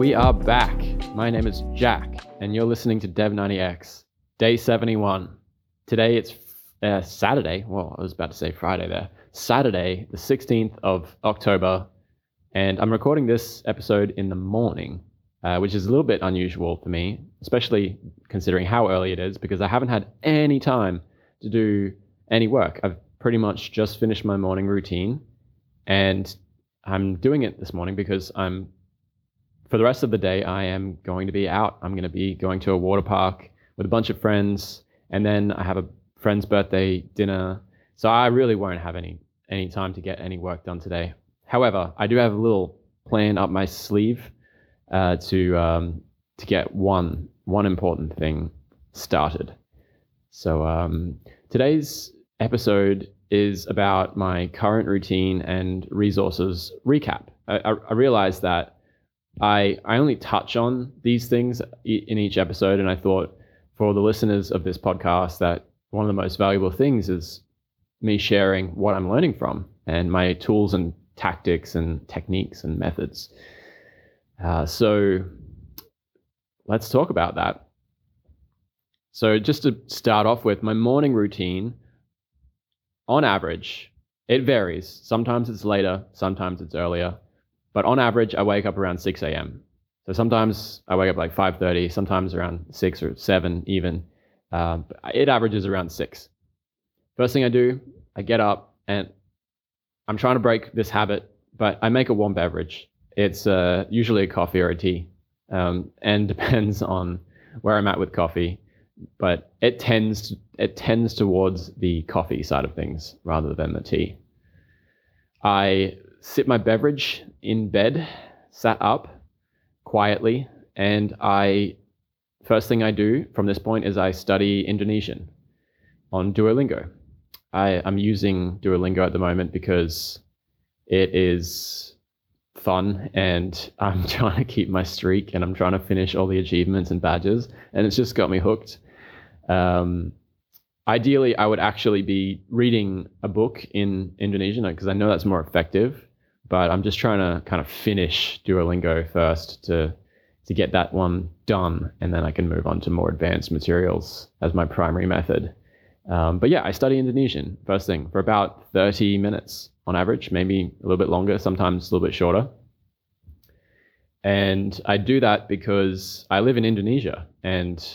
we are back. My name is Jack, and you're listening to Dev90X, day 71. Today it's uh, Saturday. Well, I was about to say Friday there. Saturday, the 16th of October, and I'm recording this episode in the morning, uh, which is a little bit unusual for me, especially considering how early it is, because I haven't had any time to do any work. I've pretty much just finished my morning routine, and I'm doing it this morning because I'm for the rest of the day, I am going to be out. I'm going to be going to a water park with a bunch of friends, and then I have a friend's birthday dinner. So I really won't have any any time to get any work done today. However, I do have a little plan up my sleeve uh, to um, to get one one important thing started. So um, today's episode is about my current routine and resources recap. I, I, I realized that I I only touch on these things in each episode, and I thought for the listeners of this podcast that one of the most valuable things is me sharing what I'm learning from and my tools and tactics and techniques and methods. Uh, so let's talk about that. So just to start off with, my morning routine, on average, it varies. Sometimes it's later, sometimes it's earlier. But on average, I wake up around 6 a.m. So sometimes I wake up like 5:30, sometimes around 6 or 7 even. Um, it averages around 6. First thing I do, I get up and I'm trying to break this habit, but I make a warm beverage. It's uh, usually a coffee or a tea, um, and depends on where I'm at with coffee. But it tends it tends towards the coffee side of things rather than the tea. I sip my beverage in bed, sat up quietly, and I first thing I do from this point is I study Indonesian on Duolingo. I, I'm using Duolingo at the moment because it is fun and I'm trying to keep my streak and I'm trying to finish all the achievements and badges and it's just got me hooked. Um, ideally, I would actually be reading a book in Indonesian because I know that's more effective but I'm just trying to kind of finish Duolingo first to to get that one done, and then I can move on to more advanced materials as my primary method. Um, but yeah, I study Indonesian first thing for about 30 minutes on average, maybe a little bit longer, sometimes a little bit shorter. And I do that because I live in Indonesia and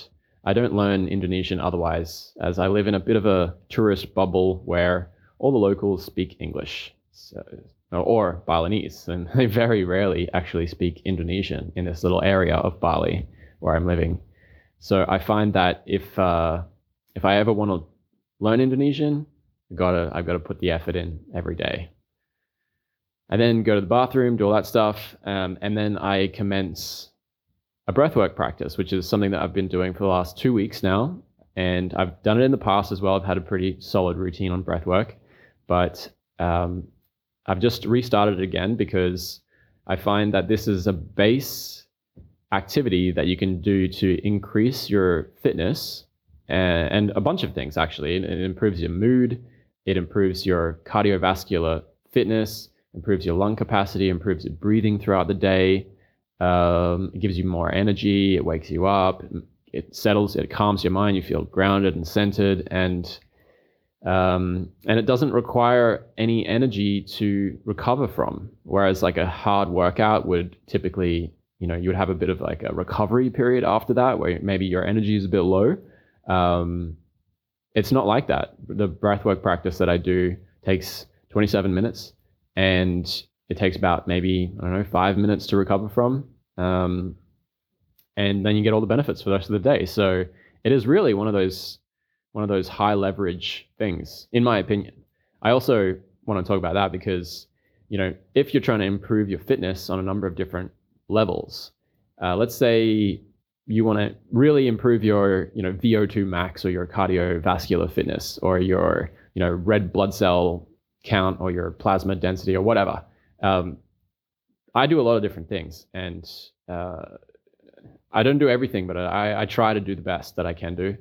I don't learn Indonesian otherwise, as I live in a bit of a tourist bubble where all the locals speak English. So or Balinese, and they very rarely actually speak Indonesian in this little area of Bali where I'm living. So I find that if uh, if I ever want to learn Indonesian, I gotta I've got to put the effort in every day. I then go to the bathroom, do all that stuff, um, and then I commence a breathwork practice, which is something that I've been doing for the last two weeks now. And I've done it in the past as well. I've had a pretty solid routine on breathwork, but um, I've just restarted it again because I find that this is a base activity that you can do to increase your fitness and, and a bunch of things actually. It, it improves your mood, it improves your cardiovascular fitness, improves your lung capacity, improves your breathing throughout the day. Um, it gives you more energy, it wakes you up, it settles, it calms your mind, you feel grounded and centered, and um, and it doesn't require any energy to recover from. Whereas like a hard workout would typically, you know, you would have a bit of like a recovery period after that where maybe your energy is a bit low. Um, it's not like that. The breathwork practice that I do takes 27 minutes and it takes about maybe, I don't know, five minutes to recover from. Um, and then you get all the benefits for the rest of the day. So it is really one of those one of those high leverage things, in my opinion. I also want to talk about that because, you know, if you're trying to improve your fitness on a number of different levels, uh, let's say you want to really improve your, you know, VO2 max or your cardiovascular fitness or your, you know, red blood cell count or your plasma density or whatever. Um, I do a lot of different things and uh, I don't do everything, but I, I try to do the best that I can do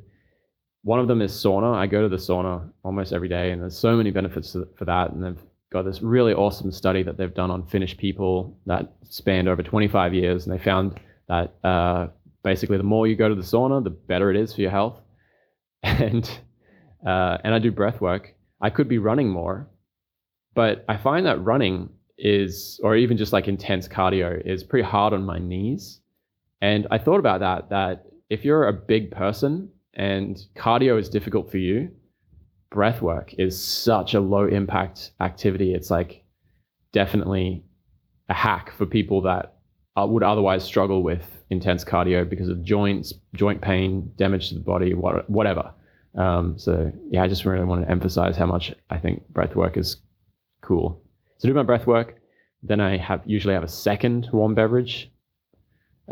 one of them is sauna. I go to the sauna almost every day, and there's so many benefits for that. And they've got this really awesome study that they've done on Finnish people that spanned over 25 years, and they found that uh, basically the more you go to the sauna, the better it is for your health. And uh, and I do breath work. I could be running more, but I find that running is, or even just like intense cardio, is pretty hard on my knees. And I thought about that. That if you're a big person and cardio is difficult for you, breath work is such a low impact activity. It's like definitely a hack for people that uh, would otherwise struggle with intense cardio because of joints, joint pain, damage to the body, what, whatever. Um, so yeah, I just really want to emphasize how much I think breath work is cool. So do my breath work. Then I have usually have a second warm beverage.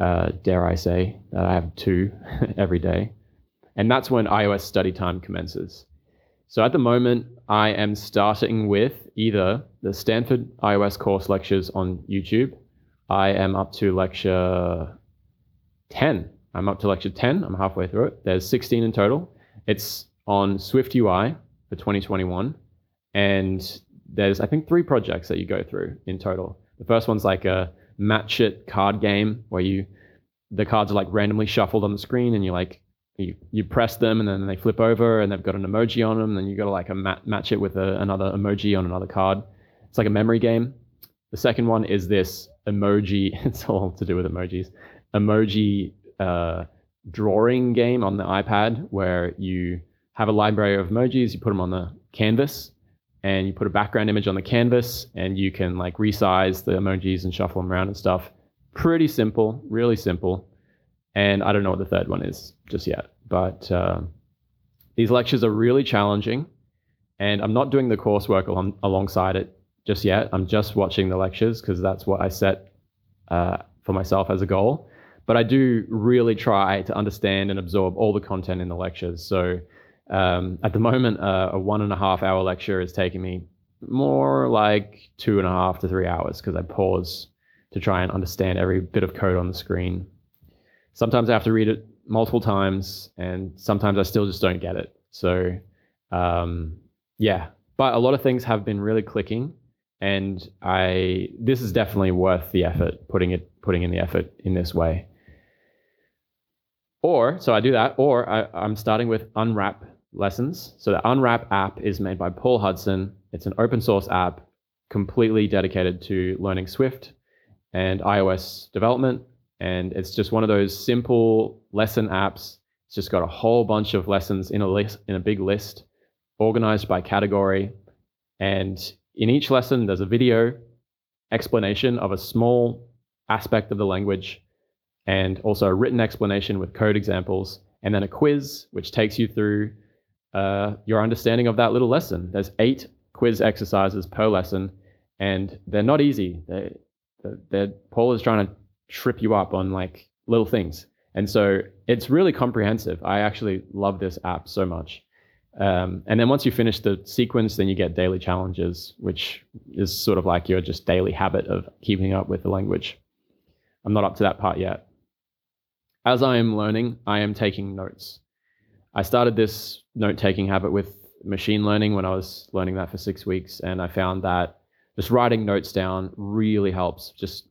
Uh, dare I say that I have two every day, and that's when iOS study time commences. So at the moment, I am starting with either the Stanford iOS course lectures on YouTube. I am up to lecture 10. I'm up to lecture 10. I'm halfway through it. There's 16 in total. It's on Swift UI for 2021. And there's, I think, three projects that you go through in total. The first one's like a match it card game where you, the cards are like randomly shuffled on the screen and you like you, you press them and then they flip over and they've got an emoji on them. And then you got to like a mat- match it with a, another emoji on another card. It's like a memory game. The second one is this emoji. It's all to do with emojis. Emoji uh, drawing game on the iPad where you have a library of emojis. You put them on the canvas and you put a background image on the canvas and you can like resize the emojis and shuffle them around and stuff. Pretty simple, really simple. And I don't know what the third one is just yet. But uh, these lectures are really challenging. And I'm not doing the coursework along, alongside it just yet. I'm just watching the lectures because that's what I set uh, for myself as a goal. But I do really try to understand and absorb all the content in the lectures. So um, at the moment, uh, a one and a half hour lecture is taking me more like two and a half to three hours because I pause to try and understand every bit of code on the screen sometimes I have to read it multiple times, and sometimes I still just don't get it. So, um, yeah, but a lot of things have been really clicking, and I this is definitely worth the effort putting it putting in the effort in this way. Or so I do that, or I, I'm starting with Unwrap lessons. So the Unwrap app is made by Paul Hudson. It's an open source app completely dedicated to learning Swift and iOS development and it's just one of those simple lesson apps. It's just got a whole bunch of lessons in a list in a big list, organized by category. And in each lesson, there's a video explanation of a small aspect of the language, and also a written explanation with code examples, and then a quiz which takes you through uh, your understanding of that little lesson. There's eight quiz exercises per lesson, and they're not easy. They, they're, Paul is trying to trip you up on like little things. And so it's really comprehensive. I actually love this app so much. Um, and then once you finish the sequence, then you get daily challenges, which is sort of like your just daily habit of keeping up with the language. I'm not up to that part yet. As I am learning, I am taking notes. I started this note taking habit with machine learning when I was learning that for six weeks, and I found that just writing notes down really helps. Just,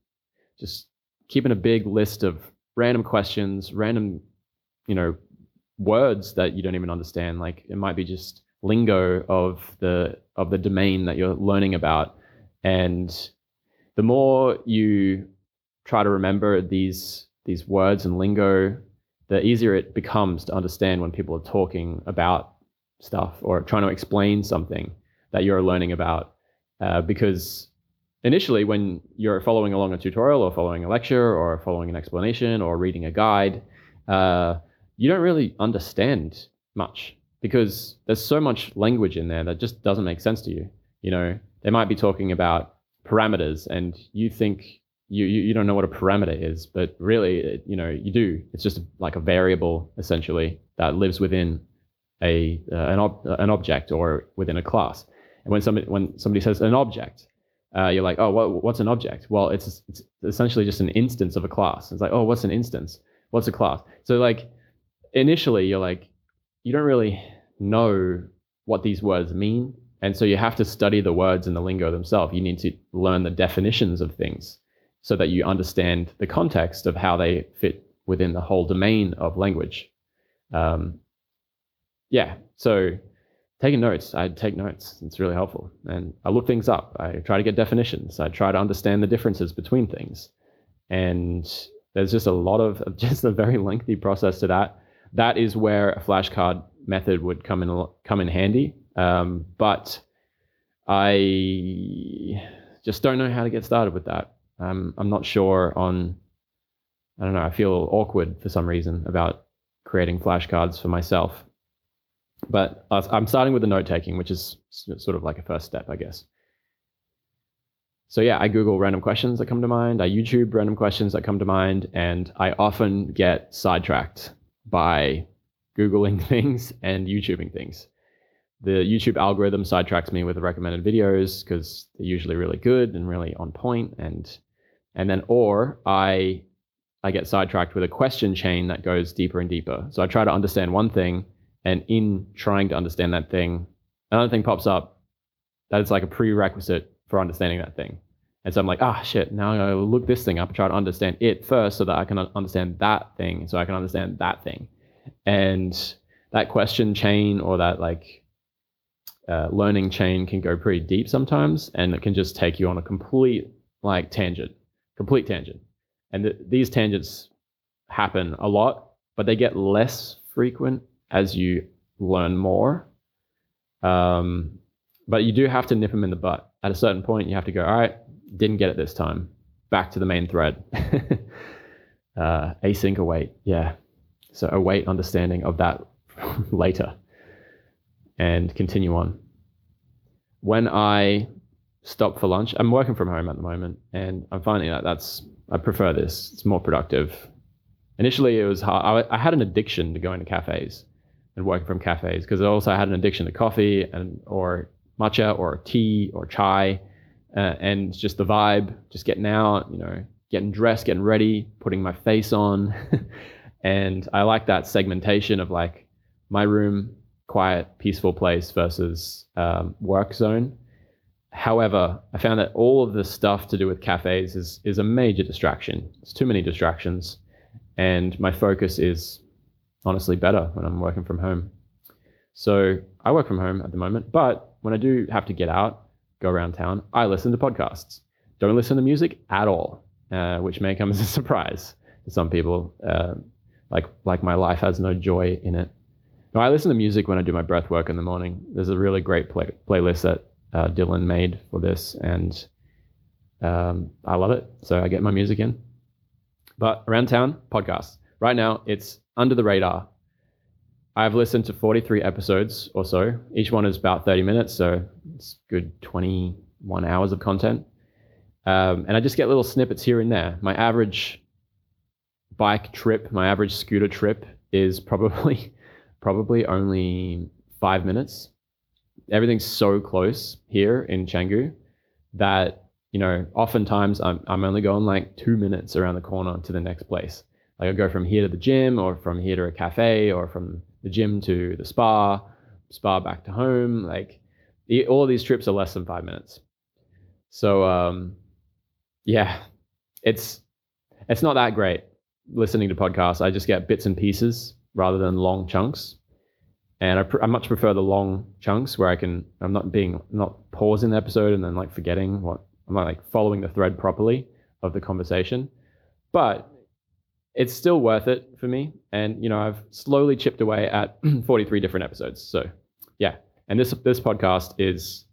just keeping a big list of random questions, random, you know, words that you don't even understand. Like it might be just lingo of the of the domain that you're learning about. And the more you try to remember these these words and lingo, the easier it becomes to understand when people are talking about stuff or trying to explain something that you're learning about. Uh, because initially when you're following along a tutorial or following a lecture or following an explanation or reading a guide, uh, you don't really understand much because there's so much language in there that just doesn't make sense to you. You know, they might be talking about parameters and you think you, you, you don't know what a parameter is, but really, it, you know, you do. It's just like a variable essentially that lives within a uh, an, ob- an object or within a class. And when somebody when somebody says an object, uh, you're like, oh, what, what's an object? Well, it's, it's essentially just an instance of a class. It's like, oh, what's an instance? What's a class? So like initially you're like, you don't really know what these words mean. And so you have to study the words and the lingo themselves. You need to learn the definitions of things so that you understand the context of how they fit within the whole domain of language. Um, yeah, so taking notes, I take notes. It's really helpful. And I look things up. I try to get definitions. I try to understand the differences between things. And there's just a lot of just a very lengthy process to that. That is where a flashcard method would come in come in handy. Um, but I just don't know how to get started with that. Um, I'm not sure on. I don't know. I feel awkward for some reason about creating flashcards for myself. But I'm starting with the note taking, which is sort of like a first step, I guess. So yeah, I Google random questions that come to mind. I YouTube random questions that come to mind, and I often get sidetracked by Googling things and YouTubing things. The YouTube algorithm sidetracks me with the recommended videos because they're usually really good and really on point, and and then or I I get sidetracked with a question chain that goes deeper and deeper. So I try to understand one thing, and in trying to understand that thing, another thing pops up that is like a prerequisite for understanding that thing. And so I'm like, ah, oh, shit, now I'm going to look this thing up and try to understand it first so that I can understand that thing, so I can understand that thing. And that question chain or that like uh, learning chain can go pretty deep sometimes, and it can just take you on a complete like tangent, complete tangent. And th- these tangents happen a lot, but they get less frequent as you learn more. Um, but you do have to nip them in the butt. At a certain point, you have to go, all right, didn't get it this time. Back to the main thread. uh, async await. Yeah. So await understanding of that later and continue on. When I stop for lunch, I'm working from home at the moment and I'm finding that that's, I prefer this. It's more productive. Initially, it was hard. I, I had an addiction to going to cafes and working from cafes because I also had an addiction to coffee and or matcha or tea or chai uh, and just the vibe, just getting out, you know, getting dressed, getting ready, putting my face on. and I like that segmentation of like my room, quiet, peaceful place versus um, work zone. However, I found that all of the stuff to do with cafes is is a major distraction. It's too many distractions, and my focus is honestly better when I'm working from home. So I work from home at the moment, but when I do have to get out, go around town, I listen to podcasts. Don't listen to music at all, uh, which may come as a surprise to some people. Uh, like like my life has no joy in it. No, I listen to music when I do my breath work in the morning. There's a really great play- playlist that uh, Dylan made for this, and um, I love it. So I get my music in. But around town, podcasts. Right now, it's under the radar I've listened to 43 episodes or so. Each one is about 30 minutes, so it's good 21 hours of content. Um, and I just get little snippets here and there. My average bike trip, my average scooter trip is probably probably only five minutes. Everything's so close here in Canggu that you know oftentimes I'm I'm only going like two minutes around the corner to the next place. Like I go from here to the gym, or from here to a cafe, or from the gym to the spa, spa back to home. Like all of these trips are less than five minutes. So um, yeah, it's it's not that great listening to podcasts. I just get bits and pieces rather than long chunks, and I, pr- I much prefer the long chunks where I can I'm not being not pausing the episode and then like forgetting what I'm not like following the thread properly of the conversation. But it's still worth it for me. And you know, I've slowly chipped away at 43 different episodes. So yeah, and this this podcast is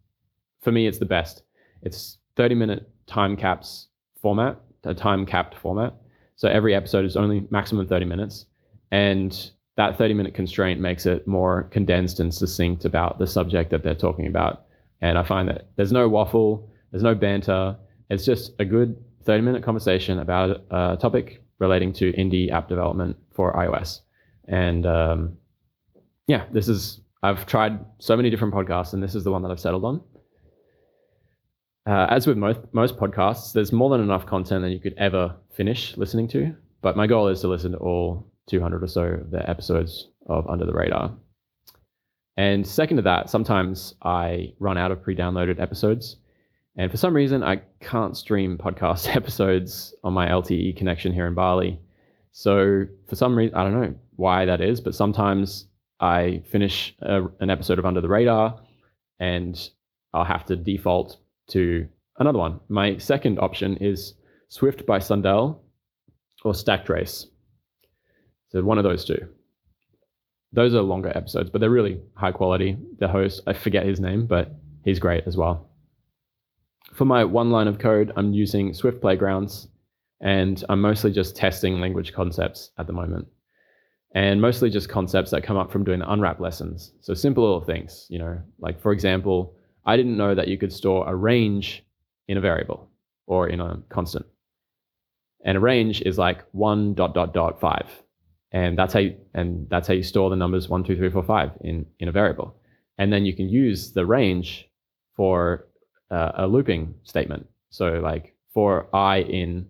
for me, it's the best. It's 30 minute time caps format, a time capped format. So every episode is only maximum 30 minutes, and that 30 minute constraint makes it more condensed and succinct about the subject that they're talking about. And I find that there's no waffle, there's no banter. It's just a good 30 minute conversation about a topic relating to indie app development for iOS. And um, yeah, this is, I've tried so many different podcasts, and this is the one that I've settled on. Uh, as with most, most podcasts, there's more than enough content that you could ever finish listening to. But my goal is to listen to all 200 or so of the episodes of Under the Radar. And second to that, sometimes I run out of pre downloaded episodes. And for some reason, I can't stream podcast episodes on my LTE connection here in Bali. So for some reason, I don't know why that is, but sometimes I finish a, an episode of Under the Radar and I'll have to default to another one. My second option is Swift by Sundell or Stack Trace. So one of those two. Those are longer episodes, but they're really high quality. The host, I forget his name, but he's great as well. For my one line of code, I'm using Swift Playgrounds, and I'm mostly just testing language concepts at the moment. And mostly just concepts that come up from doing the unwrap lessons. So simple little things, you know, like for example, I didn't know that you could store a range in a variable or in a constant. And a range is like one dot dot dot five and that's how you, and that's how you store the numbers one, two, three, four, five in in a variable, and then you can use the range for uh, a looping statement. So like for i in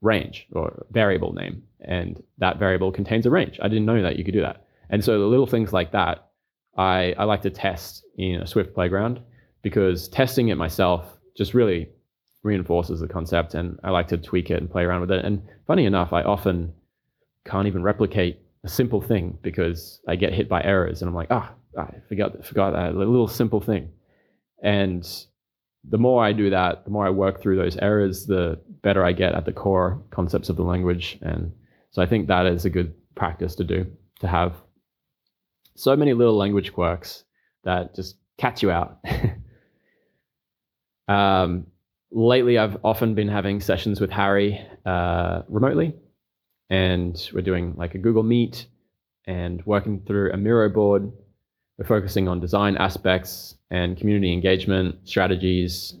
range or variable name, and that variable contains a range. I didn't know that you could do that, and so the little things like that, I I like to test in a Swift playground because testing it myself just really reinforces the concept, and I like to tweak it and play around with it. And funny enough, I often can't even replicate a simple thing because I get hit by errors and I'm like, ah, oh, I forgot forgot that a little simple thing. And the more I do that, the more I work through those errors, the better I get at the core concepts of the language. And so I think that is a good practice to do, to have so many little language quirks that just catch you out. um, lately, I've often been having sessions with Harry uh, remotely and we're doing like a Google Meet and working through a Miro board. We're focusing on design aspects and community engagement strategies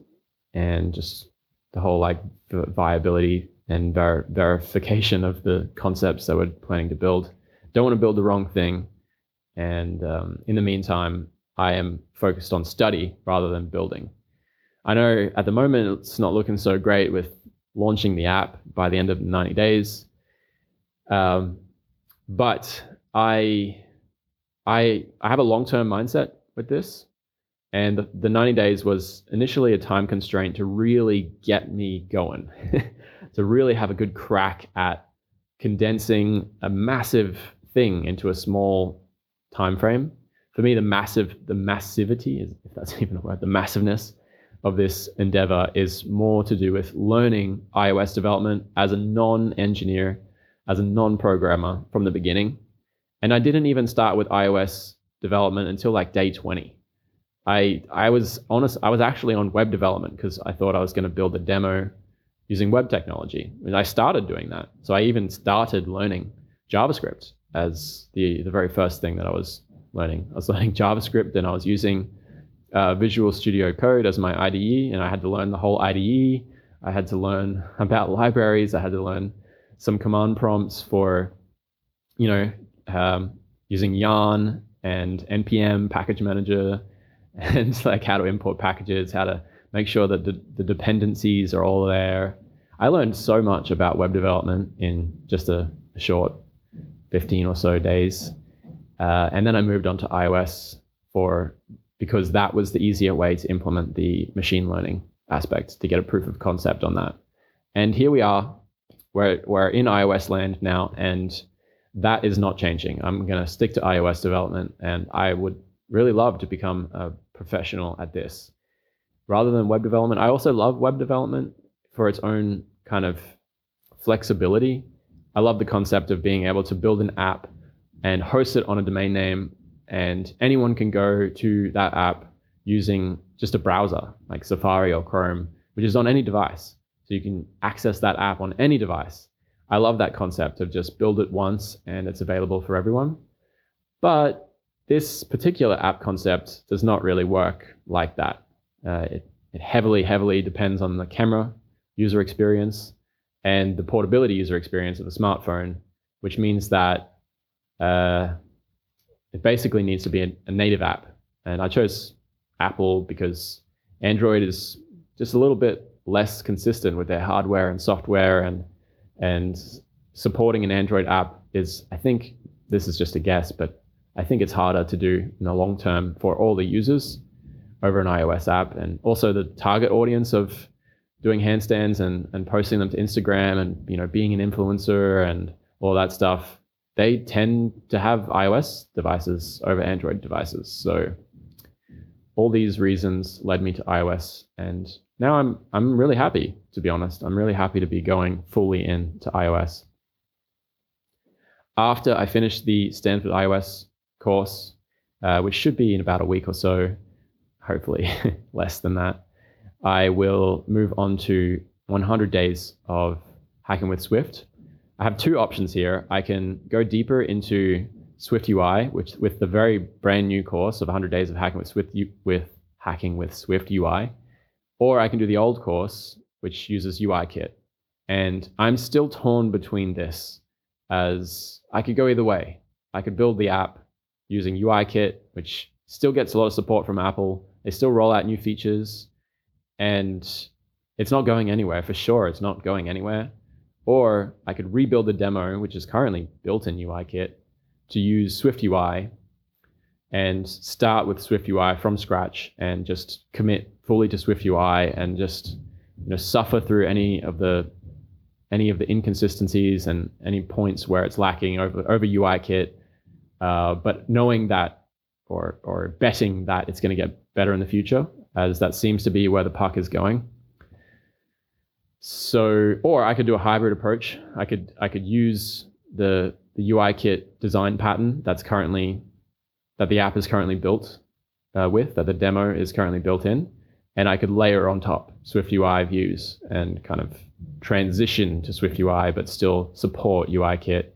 and just the whole like viability and ver- verification of the concepts that we're planning to build. Don't want to build the wrong thing. And um, in the meantime, I am focused on study rather than building. I know at the moment it's not looking so great with launching the app by the end of 90 days. Um, but I, I, I have a long-term mindset with this, and the, the 90 days was initially a time constraint to really get me going, to really have a good crack at condensing a massive thing into a small time frame. For me, the massive, the massivity is, if that's even a word, the massiveness of this endeavor is more to do with learning iOS development as a non-engineer as a non-programmer from the beginning. And I didn't even start with iOS development until like day 20. I I was honest I was actually on web development because I thought I was going to build a demo using web technology. And I started doing that. So I even started learning JavaScript as the the very first thing that I was learning. I was learning JavaScript and I was using uh, Visual Studio Code as my IDE, and I had to learn the whole IDE. I had to learn about libraries. I had to learn some command prompts for, you know, um, using yarn and npm package manager and like how to import packages, how to make sure that the, the dependencies are all there. I learned so much about web development in just a, a short 15 or so days. Uh, and then I moved on to iOS for because that was the easier way to implement the machine learning aspect to get a proof of concept on that. And here we are we're, we're in iOS land now, and that is not changing. I'm going to stick to iOS development, and I would really love to become a professional at this rather than web development. I also love web development for its own kind of flexibility. I love the concept of being able to build an app and host it on a domain name, and anyone can go to that app using just a browser like Safari or Chrome, which is on any device. So you can access that app on any device. I love that concept of just build it once and it's available for everyone. But this particular app concept does not really work like that. Uh, it, it heavily, heavily depends on the camera user experience and the portability user experience of the smartphone, which means that uh, it basically needs to be a, a, native app. And I chose Apple because Android is just a little bit less consistent with their hardware and software and and supporting an Android app is I think this is just a guess, but I think it's harder to do in the long term for all the users over an iOS app and also the target audience of doing handstands and, and posting them to Instagram and you know being an influencer and all that stuff, they tend to have iOS devices over Android devices. So all these reasons led me to iOS and now I'm I'm really happy to be honest. I'm really happy to be going fully into iOS. After I finish the Stanford iOS course, uh, which should be in about a week or so, hopefully less than that, I will move on to 100 days of hacking with Swift. I have two options here. I can go deeper into Swift UI, which with the very brand new course of 100 days of hacking with Swift with hacking with Swift UI, or I can do the old course, which uses UIKit. And I'm still torn between this, as I could go either way. I could build the app using UIKit, which still gets a lot of support from Apple. They still roll out new features, and it's not going anywhere for sure. It's not going anywhere. Or I could rebuild the demo, which is currently built in UIKit, to use Swift UI and start with Swift UI from scratch and just commit fully to Swift UI and just you know suffer through any of the any of the inconsistencies and any points where it's lacking over over UIKit, uh, but knowing that or or betting that it's going to get better in the future, as that seems to be where the puck is going. So, or I could do a hybrid approach. I could I could use the the UIKit design pattern that's currently that the app is currently built uh, with, that the demo is currently built in, and I could layer on top Swift UI views and kind of transition to Swift UI, but still support UIKit,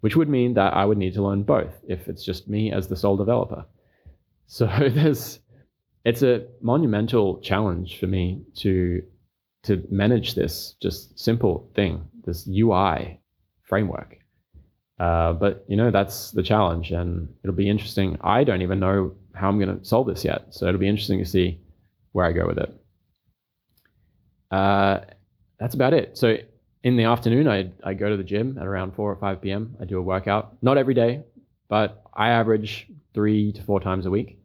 which would mean that I would need to learn both if it's just me as the sole developer. So there's, it's a monumental challenge for me to to manage this just simple thing, this UI framework. Uh, but you know that's the challenge, and it'll be interesting. I don't even know how I'm going to solve this yet, so it'll be interesting to see where I go with it. Uh, that's about it. So in the afternoon, I I go to the gym at around four or five p.m. I do a workout, not every day, but I average three to four times a week.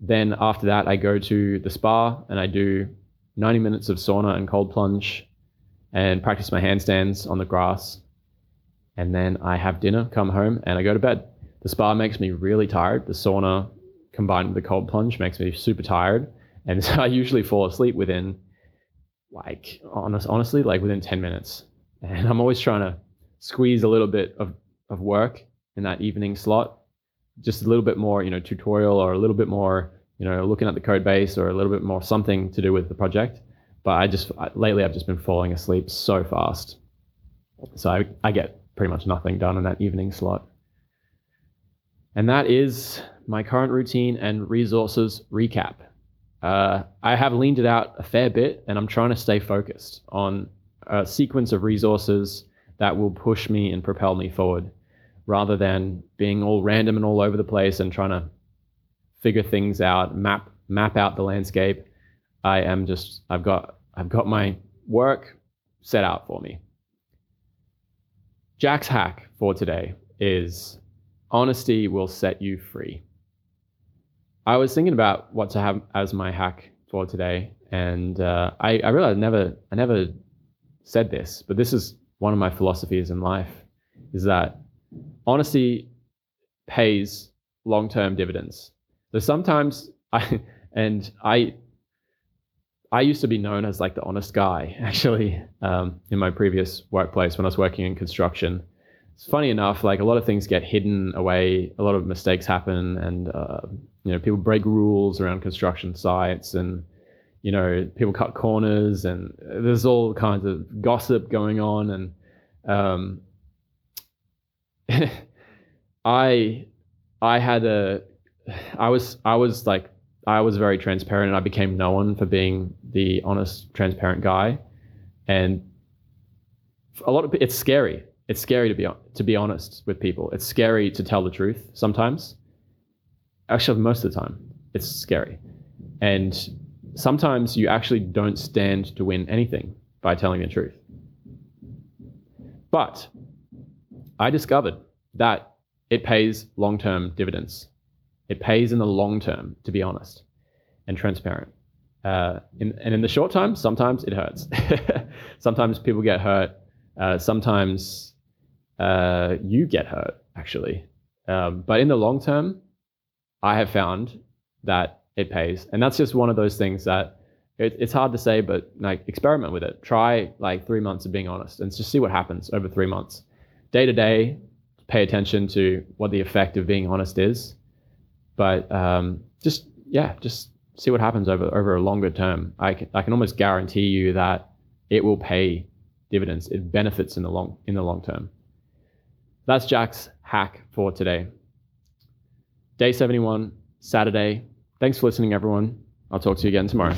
Then after that, I go to the spa and I do 90 minutes of sauna and cold plunge, and practice my handstands on the grass and then I have dinner, come home, and I go to bed. The spa makes me really tired. The sauna combined with the cold plunge makes me super tired, and so I usually fall asleep within, like, honest, honestly, like within ten minutes. And I'm always trying to squeeze a little bit of of work in that evening slot, just a little bit more, you know, tutorial or a little bit more, you know, looking at the code base or a little bit more something to do with the project. But I just lately I've just been falling asleep so fast, so I I get pretty much nothing done in that evening slot. And that is my current routine and resources recap. Uh, I have leaned it out a fair bit and I'm trying to stay focused on a sequence of resources that will push me and propel me forward rather than being all random and all over the place and trying to figure things out, map map out the landscape. I am just I've got I've got my work set out for me. Jack's hack for today is honesty will set you free. I was thinking about what to have as my hack for today, and uh, I, I realized I never I never said this, but this is one of my philosophies in life: is that honesty pays long-term dividends. So sometimes I and I I used to be known as like the honest guy, actually, um, in my previous workplace when I was working in construction. It's funny enough, like a lot of things get hidden away, a lot of mistakes happen, and uh, you know people break rules around construction sites, and you know people cut corners, and there's all kinds of gossip going on, and um, I I had a I was I was like I was very transparent and I became known for being the honest, transparent guy. And a lot of it's scary. It's scary to be to be honest with people. It's scary to tell the truth sometimes. Actually, most of the time, it's scary. And sometimes you actually don't stand to win anything by telling the truth. But I discovered that it pays long term dividends. It pays in the long term, to be honest and transparent. Uh, in, and in the short term, sometimes it hurts. sometimes people get hurt. Uh, sometimes uh, you get hurt, actually. Um, but in the long term, I have found that it pays. And that's just one of those things that it, it's hard to say, but like experiment with it. Try like three months of being honest and just see what happens over three months. Day to day, pay attention to what the effect of being honest is. But um, just, yeah, just see what happens over, over a longer term. I can, I can almost guarantee you that it will pay dividends. It benefits in the long, in the long term. That's Jack's hack for today. Day 71, Saturday. Thanks for listening, everyone. I'll talk to you again tomorrow.